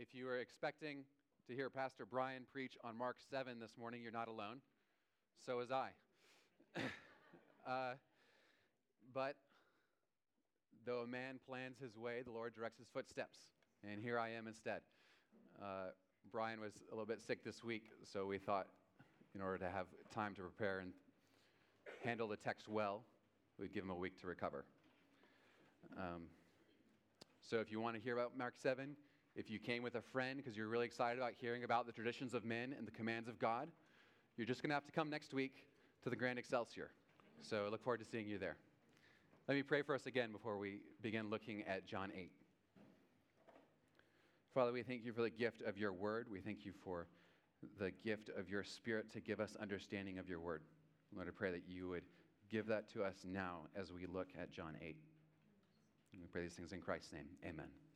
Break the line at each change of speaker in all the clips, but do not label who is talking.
If you were expecting to hear Pastor Brian preach on Mark 7 this morning, you're not alone. So was I. uh, but though a man plans his way, the Lord directs his footsteps. And here I am instead. Uh, Brian was a little bit sick this week, so we thought in order to have time to prepare and handle the text well, we'd give him a week to recover. Um, so if you want to hear about Mark 7, if you came with a friend because you're really excited about hearing about the traditions of men and the commands of God, you're just going to have to come next week to the Grand Excelsior. So I look forward to seeing you there. Let me pray for us again before we begin looking at John 8. Father, we thank you for the gift of your word. We thank you for the gift of your spirit to give us understanding of your word. Lord, I pray that you would give that to us now as we look at John 8. And we pray these things in Christ's name. Amen.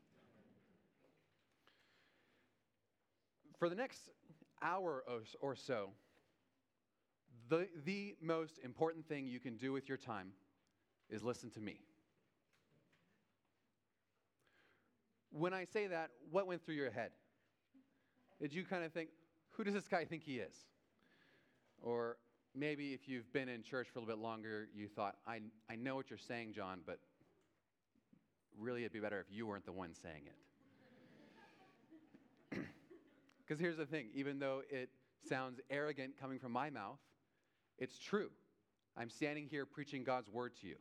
For the next hour or so, the, the most important thing you can do with your time is listen to me. When I say that, what went through your head? Did you kind of think, who does this guy think he is? Or maybe if you've been in church for a little bit longer, you thought, I, I know what you're saying, Jon, but really it'd be better if you weren't the one saying it. Because here's the thing even though it sounds arrogant coming from my mouth, it's true. I'm standing here preaching God's word to you.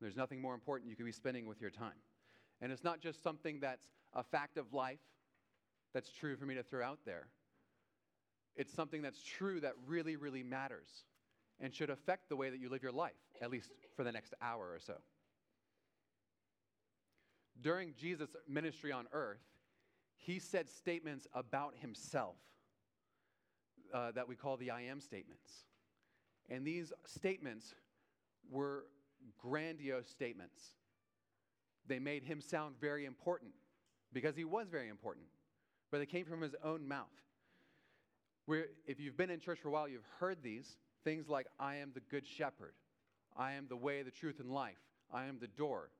There's nothing more important you could be spending with your time. And it's not just something that's a fact of life that's true for me to throw out there. It's something that's true that really, really matters and should affect the way that you live your life, at least for the next hour or so. During Jesus' ministry on earth, he said statements about himself uh, that we call the I am statements. And these statements were grandiose statements. They made him sound very important because he was very important, but they came from his own mouth. Where, if you've been in church for a while, you've heard these things like, I am the good shepherd, I am the way, the truth, and life, I am the door.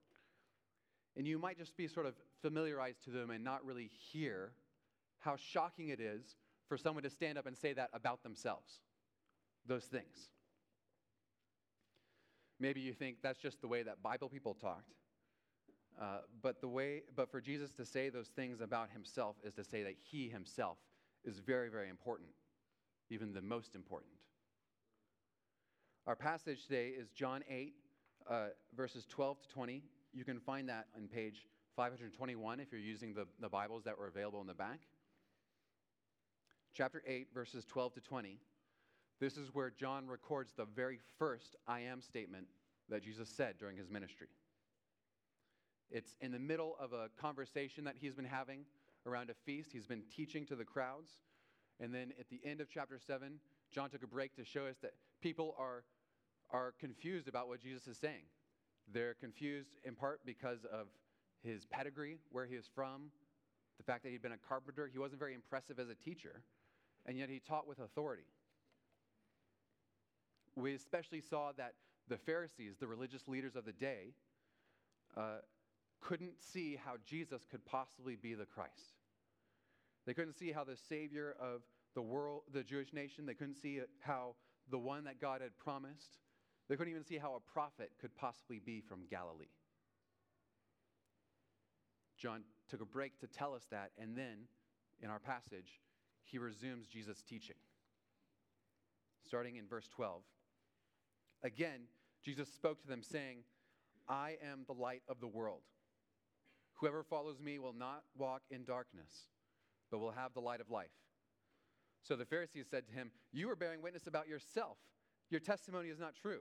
And you might just be sort of familiarized to them and not really hear how shocking it is for someone to stand up and say that about themselves, those things. Maybe you think that's just the way that Bible people talked. Uh, but the way, but for Jesus to say those things about himself is to say that he himself is very, very important, even the most important. Our passage today is John 8, uh, verses 12 to 20. You can find that on page 521 if you're using the, the Bibles that were available in the back. Chapter 8, verses 12 to 20. This is where John records the very first I am statement that Jesus said during his ministry. It's in the middle of a conversation that he's been having around a feast. He's been teaching to the crowds. And then at the end of chapter 7, John took a break to show us that people are, are confused about what Jesus is saying. They're confused in part because of his pedigree, where he is from, the fact that he'd been a carpenter. He wasn't very impressive as a teacher, and yet he taught with authority. We especially saw that the Pharisees, the religious leaders of the day, uh, couldn't see how Jesus could possibly be the Christ. They couldn't see how the Savior of the world, the Jewish nation, they couldn't see how the one that God had promised, they couldn't even see how a prophet could possibly be from Galilee. John took a break to tell us that, and then in our passage, he resumes Jesus' teaching. Starting in verse 12. Again, Jesus spoke to them, saying, I am the light of the world. Whoever follows me will not walk in darkness, but will have the light of life. So the Pharisees said to him, You are bearing witness about yourself. Your testimony is not true.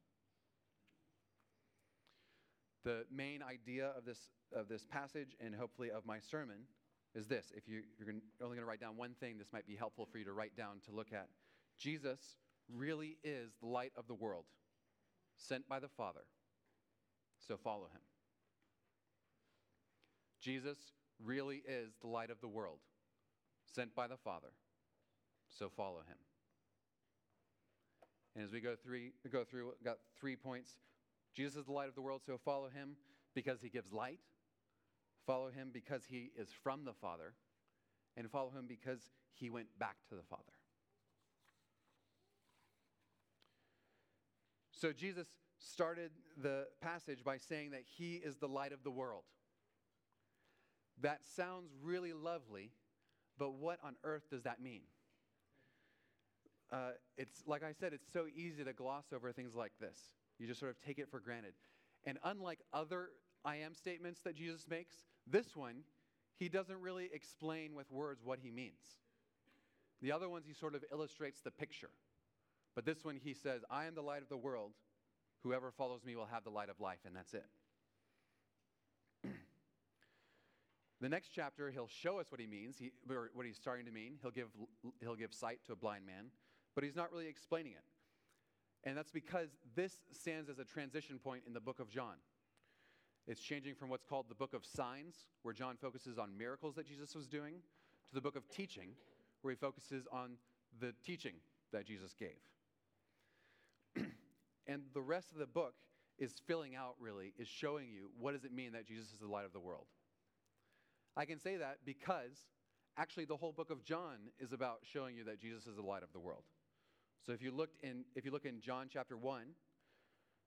The main idea of this, of this passage and hopefully of my sermon is this. If you, are only going to write down one thing, this might be helpful for you to write down to look at. Jesus really is the light of the world, sent by the Father. So follow him. Jesus really is the light of the world, sent by the Father. So follow him. And as we go through, go through, got three points. Jesus is the light of the world, so follow him because he gives light. Follow him because he is from the Father. And follow him because he went back to the Father. So Jesus started the passage by saying that he is the light of the world. That sounds really lovely, but what on earth does that mean? Uh, it's like I said, it's so easy to gloss over things like this. You just sort of take it for granted. And unlike other I am statements that Jesus makes, this one, he doesn't really explain with words what he means. The other ones, he sort of illustrates the picture. But this one, he says, I am the light of the world. Whoever follows me will have the light of life, and that's it. the next chapter, he'll show us what he means, he, or what he's starting to mean. He'll give, he'll give sight to a blind man, but he's not really explaining it. And that's because this stands as a transition point in the book of John. It's changing from what's called the book of signs, where John focuses on miracles that Jesus was doing, to the book of teaching, where he focuses on the teaching that Jesus gave. and the rest of the book is filling out, really, is showing you what does it mean that Jesus is the light of the world. I can say that because actually the whole book of John is about showing you that Jesus is the light of the world. So if you looked in if you look in John chapter 1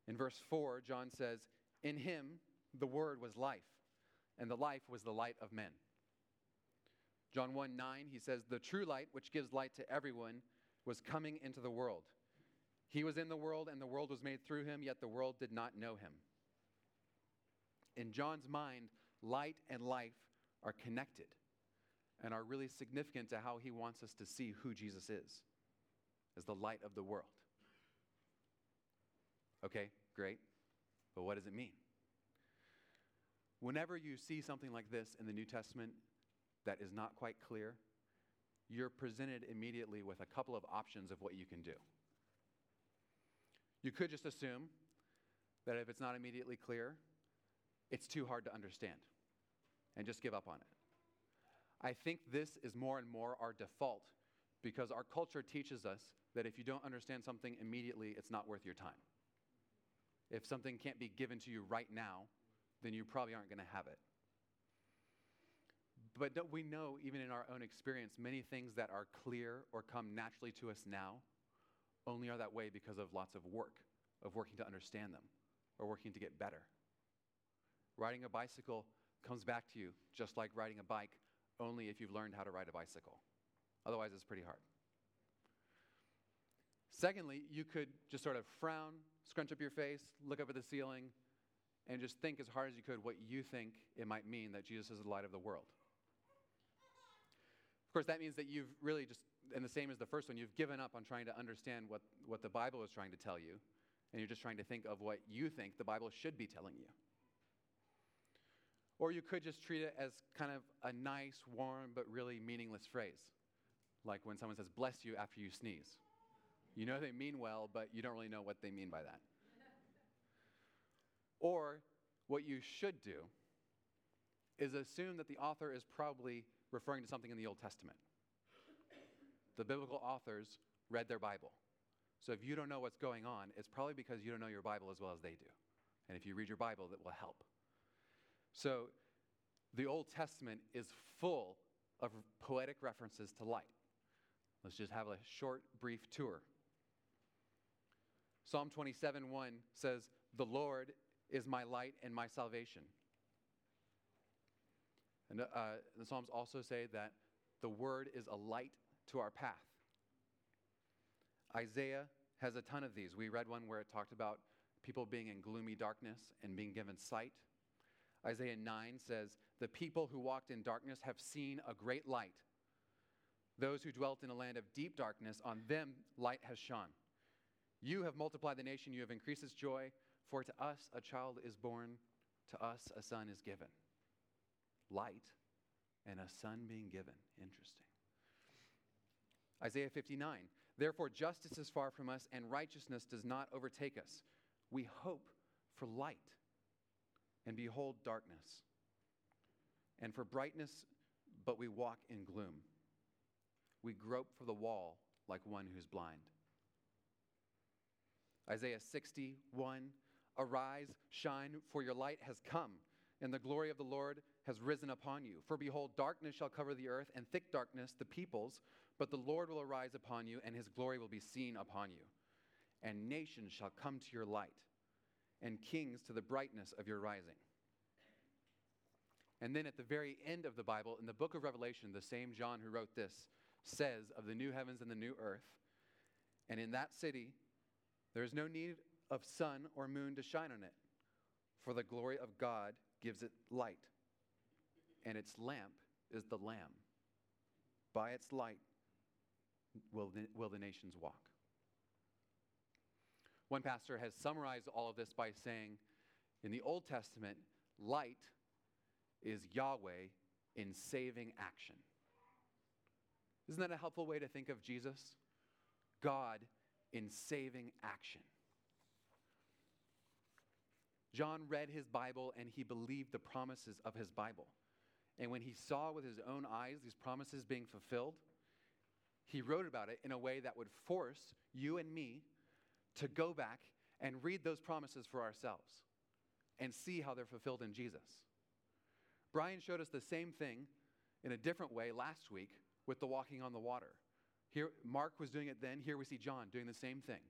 in verse 4 John says in him the word was life and the life was the light of men. John 1 9 he says the true light which gives light to everyone was coming into the world. He was in the world and the world was made through him yet the world did not know him. In John's mind light and life are connected and are really significant to how he wants us to see who Jesus is as the light of the world. Okay, great. But what does it mean? Whenever you see something like this in the New Testament that is not quite clear, you're presented immediately with a couple of options of what you can do. You could just assume that if it's not immediately clear, it's too hard to understand and just give up on it. I think this is more and more our default because our culture teaches us that if you don't understand something immediately, it's not worth your time. If something can't be given to you right now, then you probably aren't going to have it. But we know, even in our own experience, many things that are clear or come naturally to us now only are that way because of lots of work, of working to understand them or working to get better. Riding a bicycle comes back to you just like riding a bike, only if you've learned how to ride a bicycle. Otherwise, it's pretty hard. Secondly, you could just sort of frown, scrunch up your face, look up at the ceiling, and just think as hard as you could what you think it might mean that Jesus is the light of the world. Of course, that means that you've really just, and the same as the first one, you've given up on trying to understand what, what the Bible is trying to tell you, and you're just trying to think of what you think the Bible should be telling you. Or you could just treat it as kind of a nice, warm, but really meaningless phrase. Like when someone says, bless you after you sneeze. You know they mean well, but you don't really know what they mean by that. or what you should do is assume that the author is probably referring to something in the Old Testament. The biblical authors read their Bible. So if you don't know what's going on, it's probably because you don't know your Bible as well as they do. And if you read your Bible, that will help. So the Old Testament is full of poetic references to light. Let's just have a short, brief tour. Psalm 27 1 says, The Lord is my light and my salvation. And uh, the Psalms also say that the word is a light to our path. Isaiah has a ton of these. We read one where it talked about people being in gloomy darkness and being given sight. Isaiah 9 says, The people who walked in darkness have seen a great light. Those who dwelt in a land of deep darkness, on them light has shone. You have multiplied the nation, you have increased its joy, for to us a child is born, to us a son is given. Light and a son being given. Interesting. Isaiah 59 Therefore, justice is far from us, and righteousness does not overtake us. We hope for light, and behold darkness, and for brightness, but we walk in gloom. We grope for the wall like one who's blind. Isaiah 61 Arise, shine, for your light has come, and the glory of the Lord has risen upon you. For behold, darkness shall cover the earth, and thick darkness the peoples, but the Lord will arise upon you, and his glory will be seen upon you. And nations shall come to your light, and kings to the brightness of your rising. And then at the very end of the Bible, in the book of Revelation, the same John who wrote this says of the new heavens and the new earth, and in that city there is no need of sun or moon to shine on it, for the glory of God gives it light, and its lamp is the Lamb. By its light will the, will the nations walk. One pastor has summarized all of this by saying in the Old Testament, light is Yahweh in saving action. Isn't that a helpful way to think of Jesus? God in saving action. John read his Bible and he believed the promises of his Bible. And when he saw with his own eyes these promises being fulfilled, he wrote about it in a way that would force you and me to go back and read those promises for ourselves and see how they're fulfilled in Jesus. Brian showed us the same thing in a different way last week with the walking on the water. Here, Mark was doing it then. Here we see John doing the same thing.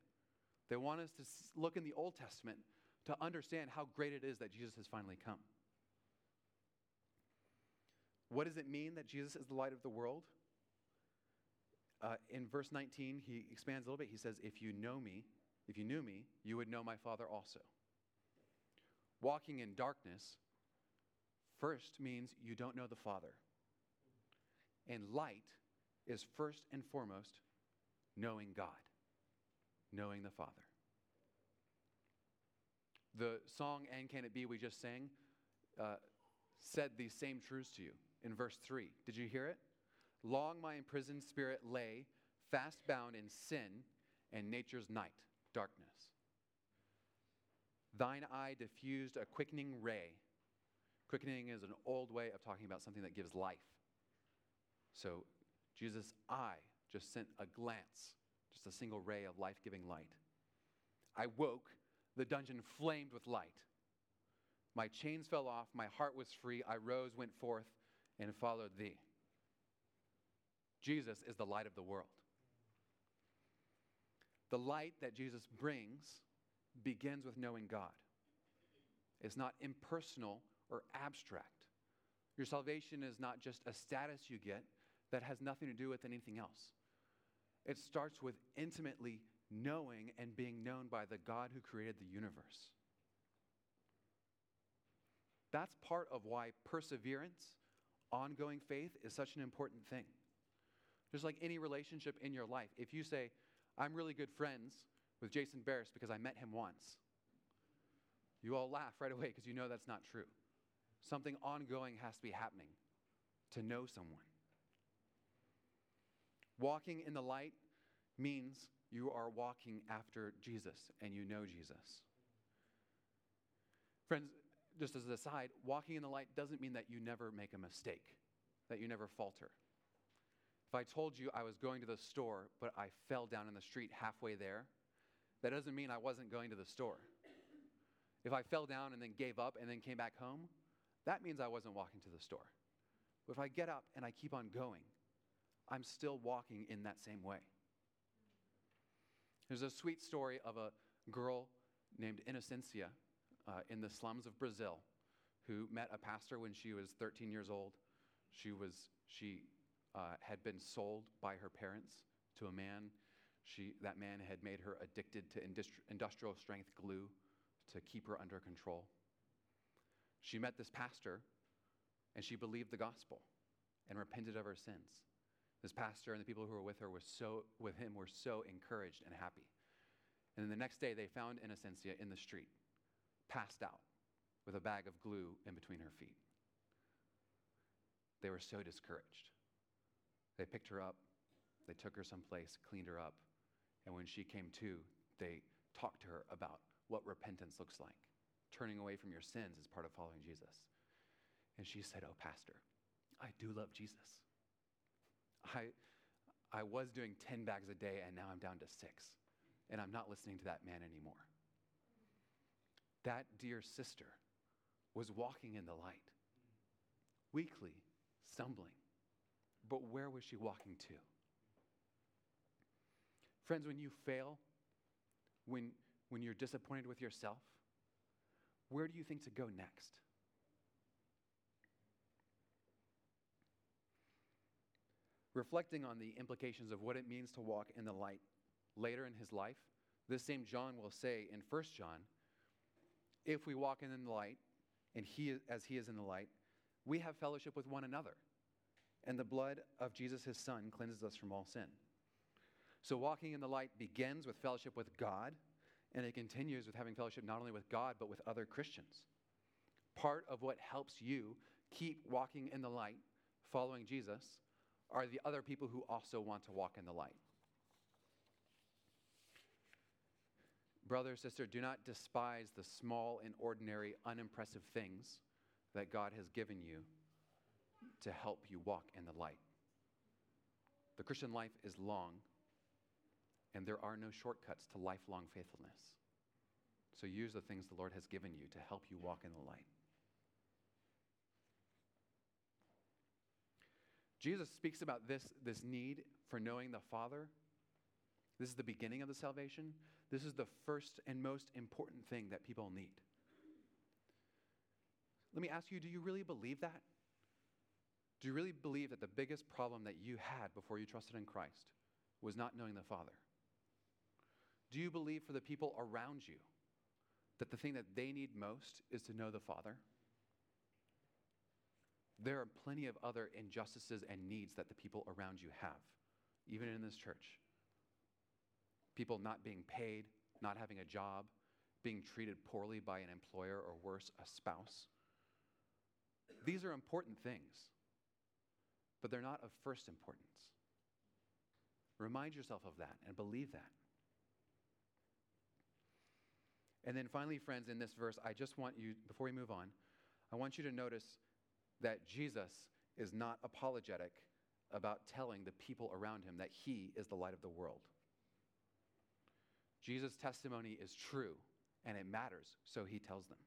They want us to look in the Old Testament to understand how great it is that Jesus has finally come. What does it mean that Jesus is the light of the world? Uh, in verse 19, he expands a little bit. He says, If you know me, if you knew me, you would know my Father also. Walking in darkness first means you don't know the Father. And light is first and foremost knowing God, knowing the Father. The song And Can It Be we just sang uh, said these same truths to you in verse 3. Did you hear it? Long my imprisoned spirit lay, fast bound in sin and nature's night, darkness. Thine eye diffused a quickening ray. Quickening is an old way of talking about something that gives life. So Jesus' eye just sent a glance, just a single ray of life giving light. I woke, the dungeon flamed with light. My chains fell off, my heart was free. I rose, went forth, and followed thee. Jesus is the light of the world. The light that Jesus brings begins with knowing God. It's not impersonal or abstract. Your salvation is not just a status you get that has nothing to do with anything else. It starts with intimately knowing and being known by the God who created the universe. That's part of why perseverance, ongoing faith, is such an important thing. Just like any relationship in your life, if you say, I'm really good friends with Jason Barris because I met him once, you all laugh right away because you know that's not true. Something ongoing has to be happening to know someone. Walking in the light means you are walking after Jesus and you know Jesus. Friends, just as an aside, walking in the light doesn't mean that you never make a mistake, that you never falter. If I told you I was going to the store, but I fell down in the street halfway there, that doesn't mean I wasn't going to the store. If I fell down and then gave up and then came back home, that means I wasn't walking to the store. But if I get up and I keep on going, I'm still walking in that same way. There's a sweet story of a girl named Innocencia uh, in the slums of Brazil who met a pastor when she was 13 years old. She was, she uh, had been sold by her parents to a man. She, that man had made her addicted to industri- industrial strength glue to keep her under control. She met this pastor and she believed the gospel and repented of her sins. This pastor and the people who were with her were so with him were so encouraged and happy. And then the next day they found Innocencia in the street, passed out, with a bag of glue in between her feet. They were so discouraged. They picked her up, they took her someplace, cleaned her up, and when she came to, they talked to her about what repentance looks like. Turning away from your sins is part of following Jesus. And she said, Oh, Pastor, I do love Jesus. I, I was doing 10 bags a day, and now I'm down to six. And I'm not listening to that man anymore. That dear sister was walking in the light, weakly, stumbling. But where was she walking to? Friends, when you fail, when, when you're disappointed with yourself, where do you think to go next? Reflecting on the implications of what it means to walk in the light later in his life, this same John will say in 1 John, if we walk in the light, and he as he is in the light, we have fellowship with one another. And the blood of Jesus his son cleanses us from all sin. So walking in the light begins with fellowship with God, and it continues with having fellowship not only with God but with other Christians. Part of what helps you keep walking in the light, following Jesus, are the other people who also want to walk in the light. Brother, sister, do not despise the small and ordinary, unimpressive things that God has given you to help you walk in the light. The Christian life is long, and there are no shortcuts to lifelong faithfulness. So use the things the Lord has given you to help you walk in the light. Jesus speaks about this, this need for knowing the Father. This is the beginning of the salvation. This is the first and most important thing that people need. Let me ask you do you really believe that? Do you really believe that the biggest problem that you had before you trusted in Christ was not knowing the Father? Do you believe for the people around you that the thing that they need most is to know the Father? There are plenty of other injustices and needs that the people around you have, even in this church. People not being paid, not having a job, being treated poorly by an employer or worse, a spouse. These are important things, but they're not of first importance. Remind yourself of that and believe that. And then finally, friends, in this verse, I just want you, before we move on, I want you to notice that Jesus is not apologetic about telling the people around him that he is the light of the world. Jesus' testimony is true and it matters, so he tells them.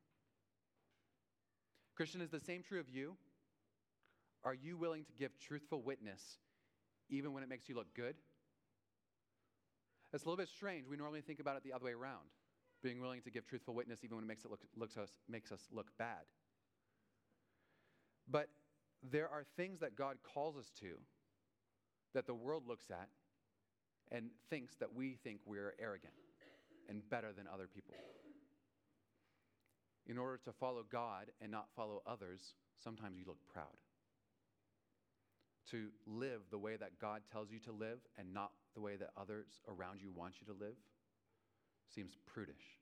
Christian, is the same true of you? Are you willing to give truthful witness even when it makes you look good? It's a little bit strange. We normally think about it the other way around being willing to give truthful witness even when it makes, it look, looks us, makes us look bad. But there are things that God calls us to that the world looks at and thinks that we think we're arrogant and better than other people. In order to follow God and not follow others, sometimes you look proud. To live the way that God tells you to live and not the way that others around you want you to live seems prudish.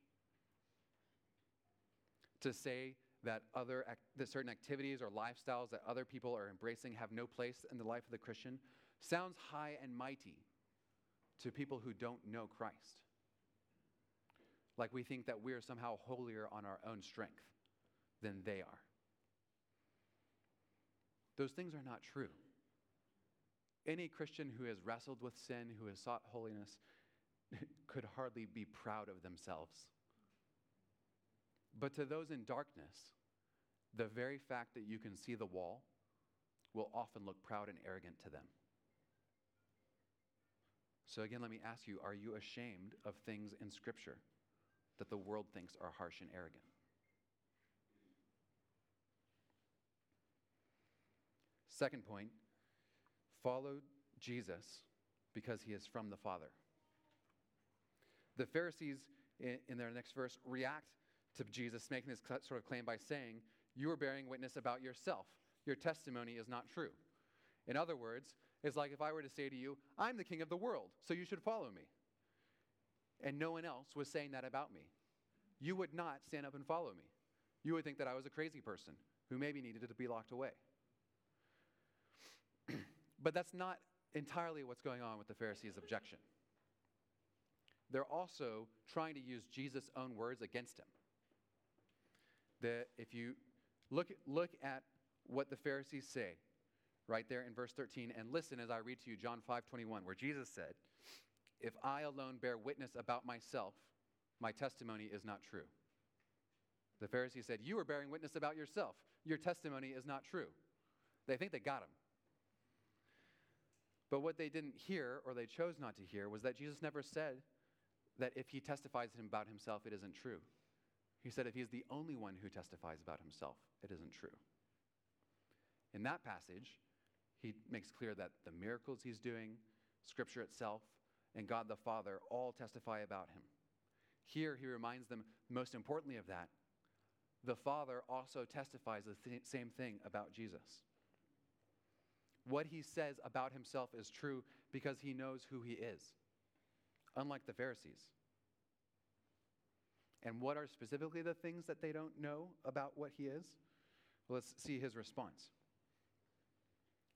To say that other that certain activities or lifestyles that other people are embracing have no place in the life of the Christian sounds high and mighty to people who don't know Christ. Like we think that we are somehow holier on our own strength than they are. Those things are not true. Any Christian who has wrestled with sin, who has sought holiness, could hardly be proud of themselves. But to those in darkness, the very fact that you can see the wall will often look proud and arrogant to them. So, again, let me ask you are you ashamed of things in Scripture that the world thinks are harsh and arrogant? Second point follow Jesus because he is from the Father. The Pharisees, in, in their next verse, react to Jesus making this sort of claim by saying, You are bearing witness about yourself. Your testimony is not true. In other words, it's like if I were to say to you, I'm the king of the world, so you should follow me. And no one else was saying that about me. You would not stand up and follow me. You would think that I was a crazy person who maybe needed to be locked away. but that's not entirely what's going on with the Pharisees' objection. They're also trying to use Jesus' own words against him. The, if you look, look at what the Pharisees say right there in verse 13 and listen as I read to you John 5:21 where Jesus said, "If I alone bear witness about myself, my testimony is not true." The Pharisees said, "You are bearing witness about yourself. Your testimony is not true." They think they got him. But what they didn't hear or they chose not to hear was that Jesus never said that if he testifies about himself, it isn't true. He said if he's the only one who testifies about himself, it isn't true. In that passage, he makes clear that the miracles he's doing, Scripture itself, and God the Father all testify about him. Here, he reminds them, most importantly, of that. The Father also testifies the th- same thing about Jesus. What he says about himself is true because he knows who he is, unlike the Pharisees. And what are specifically the things that they don't know about what he is? Well, let's see his response.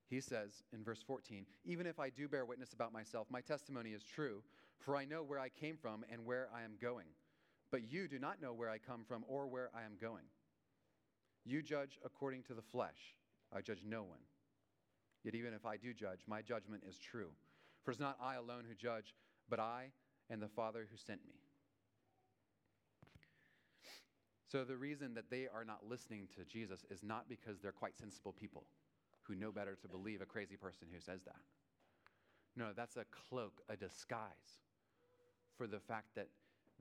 He says in verse 14, Even if I do bear witness about myself, my testimony is true, for I know where I came from and where I am going. But you do not know where I come from or where I am going. You judge according to the flesh. I judge no one. Yet even if I do judge, my judgment is true. For it's not I alone who judge, but I and the Father who sent me. So the reason that they are not listening to Jesus is not because they're quite sensible people who know better to believe a crazy person who says that. No, that's a cloak, a disguise for the fact that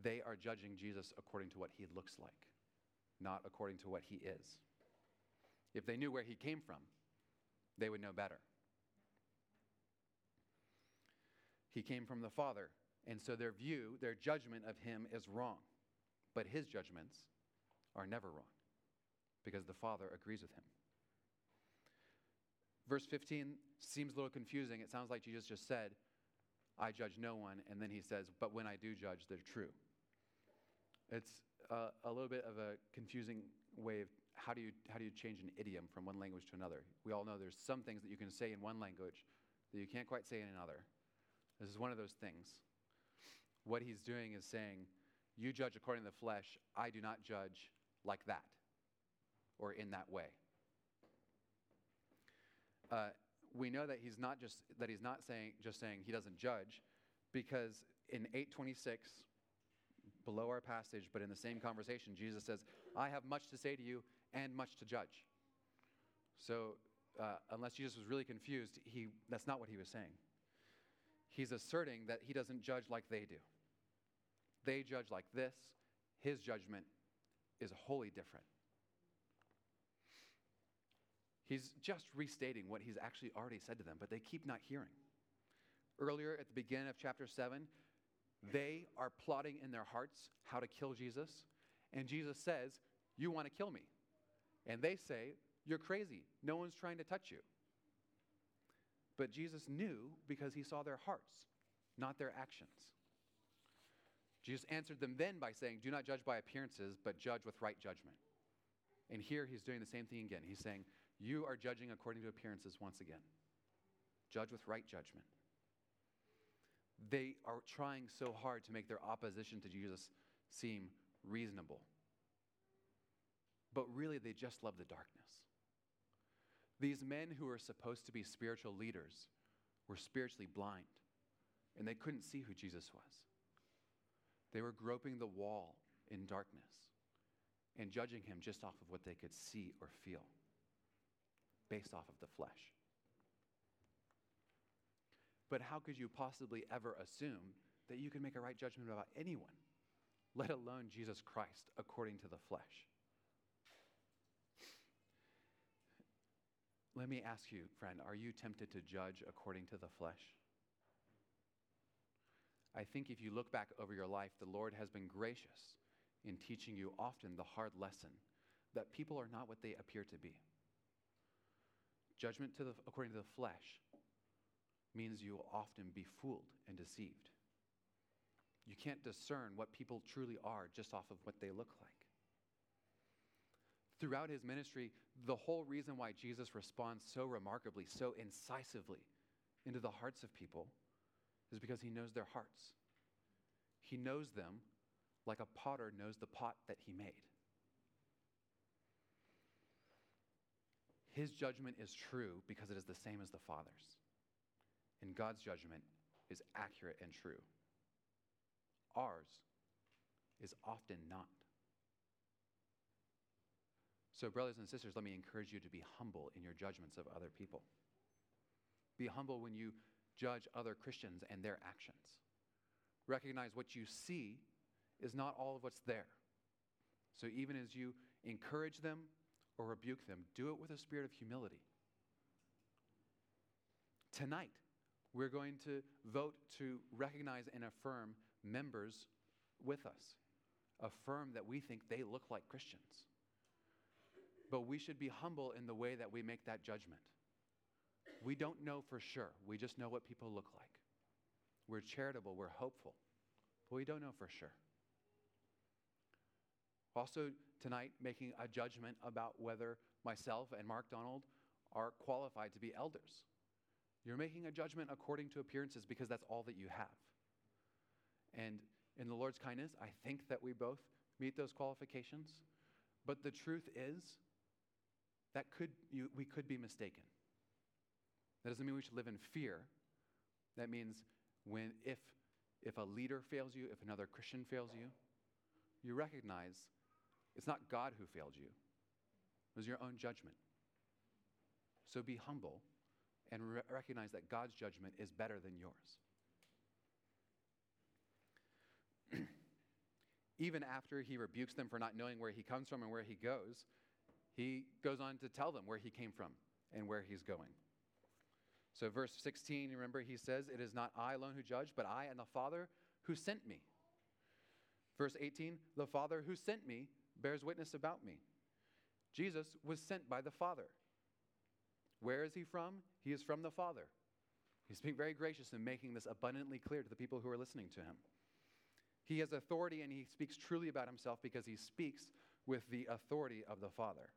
they are judging Jesus according to what he looks like, not according to what he is. If they knew where he came from, they would know better. He came from the Father, and so their view, their judgment of him is wrong. But his judgments are never wrong because the Father agrees with him. Verse 15 seems a little confusing. It sounds like Jesus just said, I judge no one, and then he says, But when I do judge, they're true. It's a little bit of a confusing way of how do, you, how do you change an idiom from one language to another? We all know there's some things that you can say in one language that you can't quite say in another. This is one of those things. What he's doing is saying, You judge according to the flesh, I do not judge like that or in that way. Uh, we know that he's not just that he's not saying just saying he doesn't judge because in 826 below our passage but in the same conversation jesus says i have much to say to you and much to judge. So uh, unless jesus was really confused he, that's not what he was saying. He's asserting that he doesn't judge like they do. They judge like this his judgment is wholly different He's just restating what he's actually already said to them, but they keep not hearing. Earlier at the beginning of chapter 7, they are plotting in their hearts how to kill Jesus. And Jesus says, You want to kill me. And they say, You're crazy. No one's trying to touch you. But Jesus knew because he saw their hearts, not their actions. Jesus answered them then by saying, Do not judge by appearances, but judge with right judgment. And here he's doing the same thing again. He's saying, you are judging according to appearances once again. Judge with right judgment. They are trying so hard to make their opposition to Jesus seem reasonable. But really, they just love the darkness. These men who were supposed to be spiritual leaders were spiritually blind, and they couldn't see who Jesus was. They were groping the wall in darkness and judging him just off of what they could see or feel based off of the flesh. But how could you possibly ever assume that you can make a right judgment about anyone, let alone Jesus Christ, according to the flesh? let me ask you, friend, are you tempted to judge according to the flesh? I think if you look back over your life, the Lord has been gracious in teaching you often the hard lesson that people are not what they appear to be. Judgment to the, according to the flesh means you will often be fooled and deceived. You can't discern what people truly are just off of what they look like. Throughout his ministry, the whole reason why Jesus responds so remarkably, so incisively into the hearts of people is because he knows their hearts. He knows them like a potter knows the pot that he made. His judgment is true because it is the same as the Father's. And God's judgment is accurate and true. Ours is often not. So, brothers and sisters, let me encourage you to be humble in your judgments of other people. Be humble when you judge other Christians and their actions. Recognize what you see is not all of what's there. So, even as you encourage them or rebuke them, do it with a spirit of humility. Tonight, we're going to vote to recognize and affirm members with us, affirm that we think they look like Christians. But we should be humble in the way that we make that judgment. We don't know for sure, we just know what people look like. We're charitable, we're hopeful, but we don't know for sure. Also, tonight, making a judgment about whether myself and Mark Donald are qualified to be elders. You're making a judgment according to appearances because that's all that you have. And in the Lord's kindness, I think that we both meet those qualifications. But the truth is that could, you, we could be mistaken. That doesn't mean we should live in fear. That means when, if, if a leader fails you, if another Christian fails you, you recognize it's not God who failed you, it was your own judgment. So be humble and re- recognize that God's judgment is better than yours. Even after he rebukes them for not knowing where he comes from and where he goes, he goes on to tell them where he came from and where he's going. So, verse 16, remember, he says, It is not I alone who judge, but I and the Father who sent me. Verse 18, the Father who sent me bears witness about me. Jesus was sent by the Father. Where is he from? He is from the Father. He's being very gracious in making this abundantly clear to the people who are listening to him. He has authority and he speaks truly about himself because he speaks with the authority of the Father.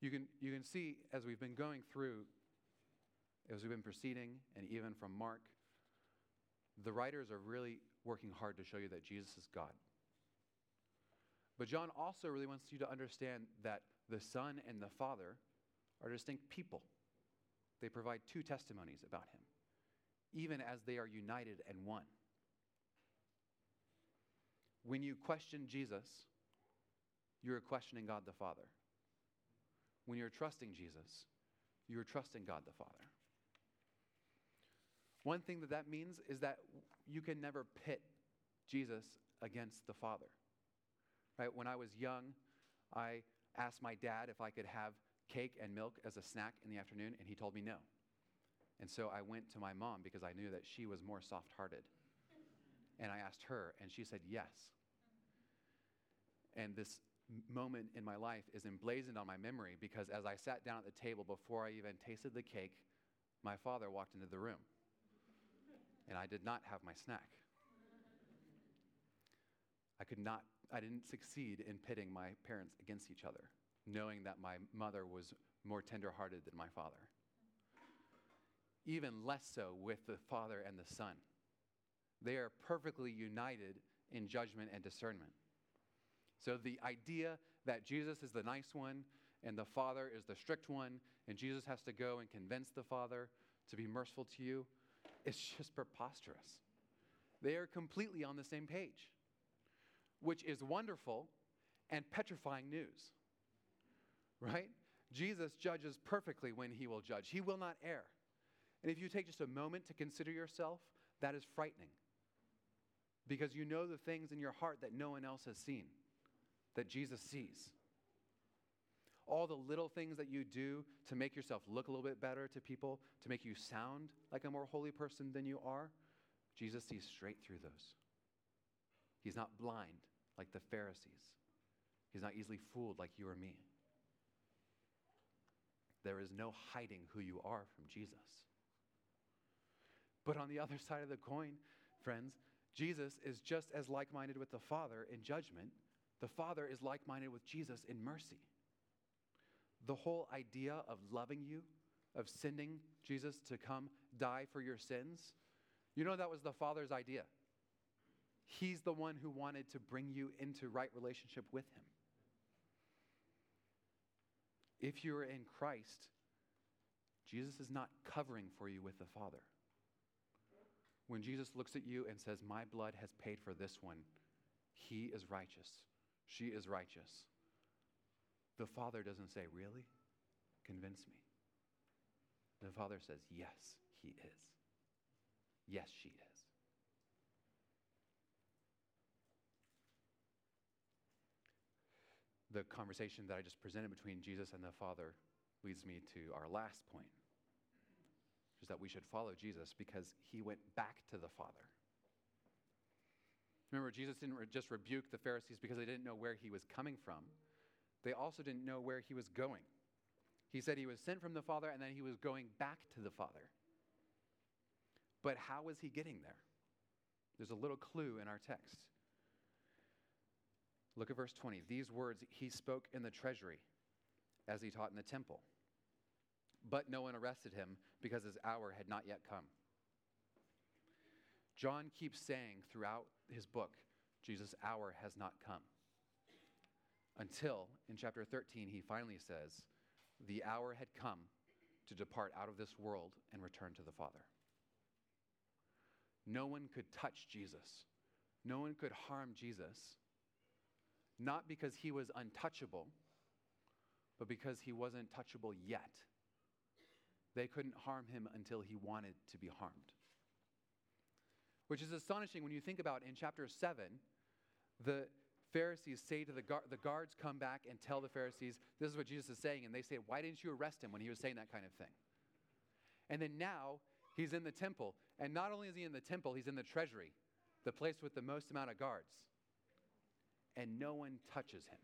You can, you can see as we've been going through, as we've been proceeding, and even from Mark, the writers are really working hard to show you that Jesus is God. But John also really wants you to understand that the Son and the Father are distinct people. They provide two testimonies about him, even as they are united and one. When you question Jesus, you're questioning God the Father. When you're trusting Jesus, you're trusting God the Father. One thing that that means is that you can never pit Jesus against the Father. Right? When I was young, I asked my dad if I could have cake and milk as a snack in the afternoon, and he told me no. And so I went to my mom because I knew that she was more soft hearted. And I asked her, and she said yes. And this moment in my life is emblazoned on my memory because as I sat down at the table before I even tasted the cake, my father walked into the room. And I did not have my snack. I could not, I didn't succeed in pitting my parents against each other, knowing that my mother was more tenderhearted than my father. Even less so with the Father and the Son. They are perfectly united in judgment and discernment. So the idea that Jesus is the nice one and the Father is the strict one, and Jesus has to go and convince the Father to be merciful to you, is just preposterous. They are completely on the same page, which is wonderful and petrifying news. Right? Jesus judges perfectly when he will judge, he will not err. And if you take just a moment to consider yourself, that is frightening because you know the things in your heart that no one else has seen that Jesus sees. all the little things that you do to make yourself look a little bit better to people, to make you sound like a more holy person than you are, Jesus sees straight through those. He's not blind like the Pharisees, he's not easily fooled like you or me. There is no hiding who you are from Jesus. But on the other side of the coin, friends, Jesus is just as like minded with the Father in judgment. The Father is like minded with Jesus in mercy. The whole idea of loving you, of sending Jesus to come die for your sins, you know that was the Father's idea. He's the one who wanted to bring you into right relationship with Him. If you're in Christ, Jesus is not covering for you with the Father. When Jesus looks at you and says, My blood has paid for this one, he is righteous. She is righteous. The Father doesn't say, Really? Convince me. The Father says, Yes, he is. Yes, she is. The conversation that I just presented between Jesus and the Father leads me to our last point, which is that we should follow Jesus because he went back to the Father. Remember, Jesus didn't re- just rebuke the Pharisees because they didn't know where he was coming from, they also didn't know where he was going. He said he was sent from the Father and then he was going back to the Father. But how was he getting there? There's a little clue in our text. Look at verse 20. These words he spoke in the treasury as he taught in the temple. But no one arrested him because his hour had not yet come. John keeps saying throughout his book, Jesus' hour has not come. Until in chapter 13, he finally says, The hour had come to depart out of this world and return to the Father. No one could touch Jesus, no one could harm Jesus, not because he was untouchable, but because he wasn't touchable yet. They couldn't harm him until he wanted to be harmed. Which is astonishing when you think about in chapter 7, the Pharisees say to the, guard, the guards come back and tell the Pharisees, this is what Jesus is saying. And they say, why didn't you arrest him when he was saying that kind of thing? And then now he's in the temple. And not only is he in the temple, he's in the treasury, the place with the most amount of guards. And no one touches him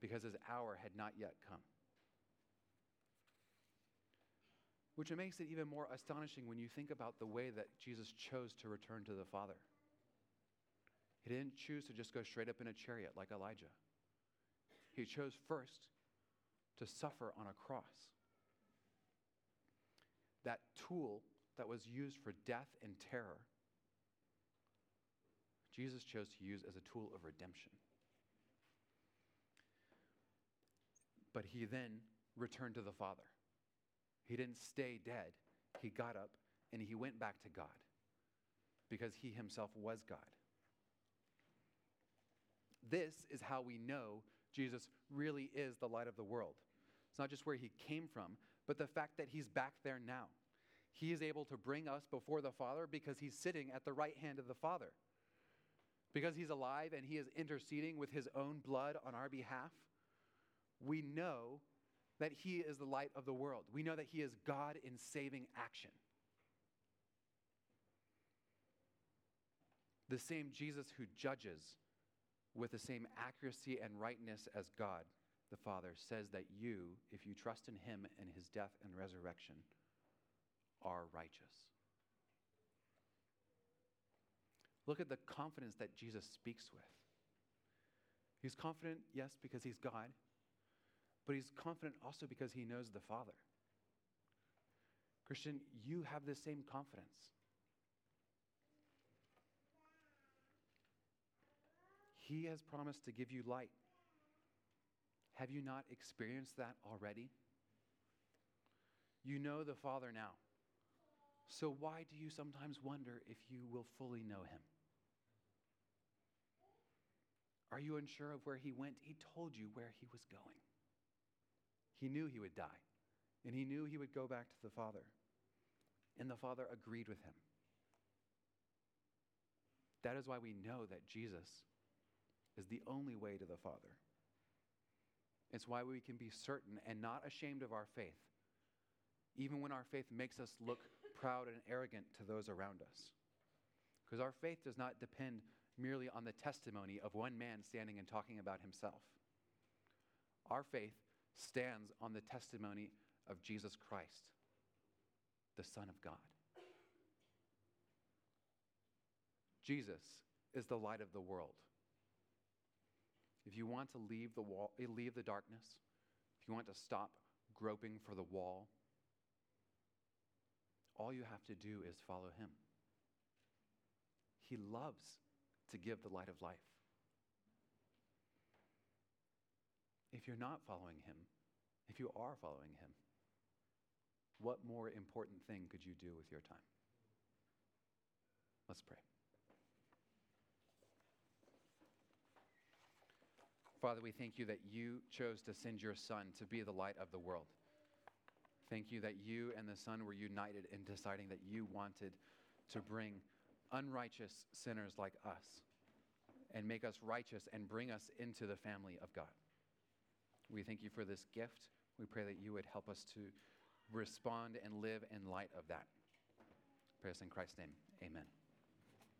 because his hour had not yet come. Which makes it even more astonishing when you think about the way that Jesus chose to return to the Father. He didn't choose to just go straight up in a chariot like Elijah. He chose first to suffer on a cross. That tool that was used for death and terror, Jesus chose to use as a tool of redemption. But he then returned to the Father. He didn't stay dead. He got up and he went back to God because he himself was God. This is how we know Jesus really is the light of the world. It's not just where he came from, but the fact that he's back there now. He is able to bring us before the Father because he's sitting at the right hand of the Father. Because he's alive and he is interceding with his own blood on our behalf, we know that he is the light of the world. We know that he is God in saving action. The same Jesus who judges with the same accuracy and rightness as God the Father says that you, if you trust in him and his death and resurrection, are righteous. Look at the confidence that Jesus speaks with. He's confident, yes, because he's God, but he's confident also because he knows the Father. Christian, you have the same confidence. He has promised to give you light. Have you not experienced that already? You know the Father now. So why do you sometimes wonder if you will fully know him? Are you unsure of where he went? He told you where he was going. He knew he would die, and he knew he would go back to the Father. And the Father agreed with him. That is why we know that Jesus is the only way to the Father. It's why we can be certain and not ashamed of our faith, even when our faith makes us look proud and arrogant to those around us. Because our faith does not depend merely on the testimony of one man standing and talking about himself. Our faith stands on the testimony of Jesus Christ, the Son of God. Jesus is the light of the world. If you want to leave the, wall, eh, leave the darkness, if you want to stop groping for the wall, all you have to do is follow him. He loves to give the light of life. If you're not following him, if you are following him, what more important thing could you do with your time? Let's pray. Father, we thank you that you chose to send your Son to be the light of the world. Thank you that you and the Son were united in deciding that you wanted to bring unrighteous sinners like us and make us righteous and bring us into the family of God. We thank you for this gift. We pray that you would help us to respond and live in light of that. Pray us in Christ's name. Amen.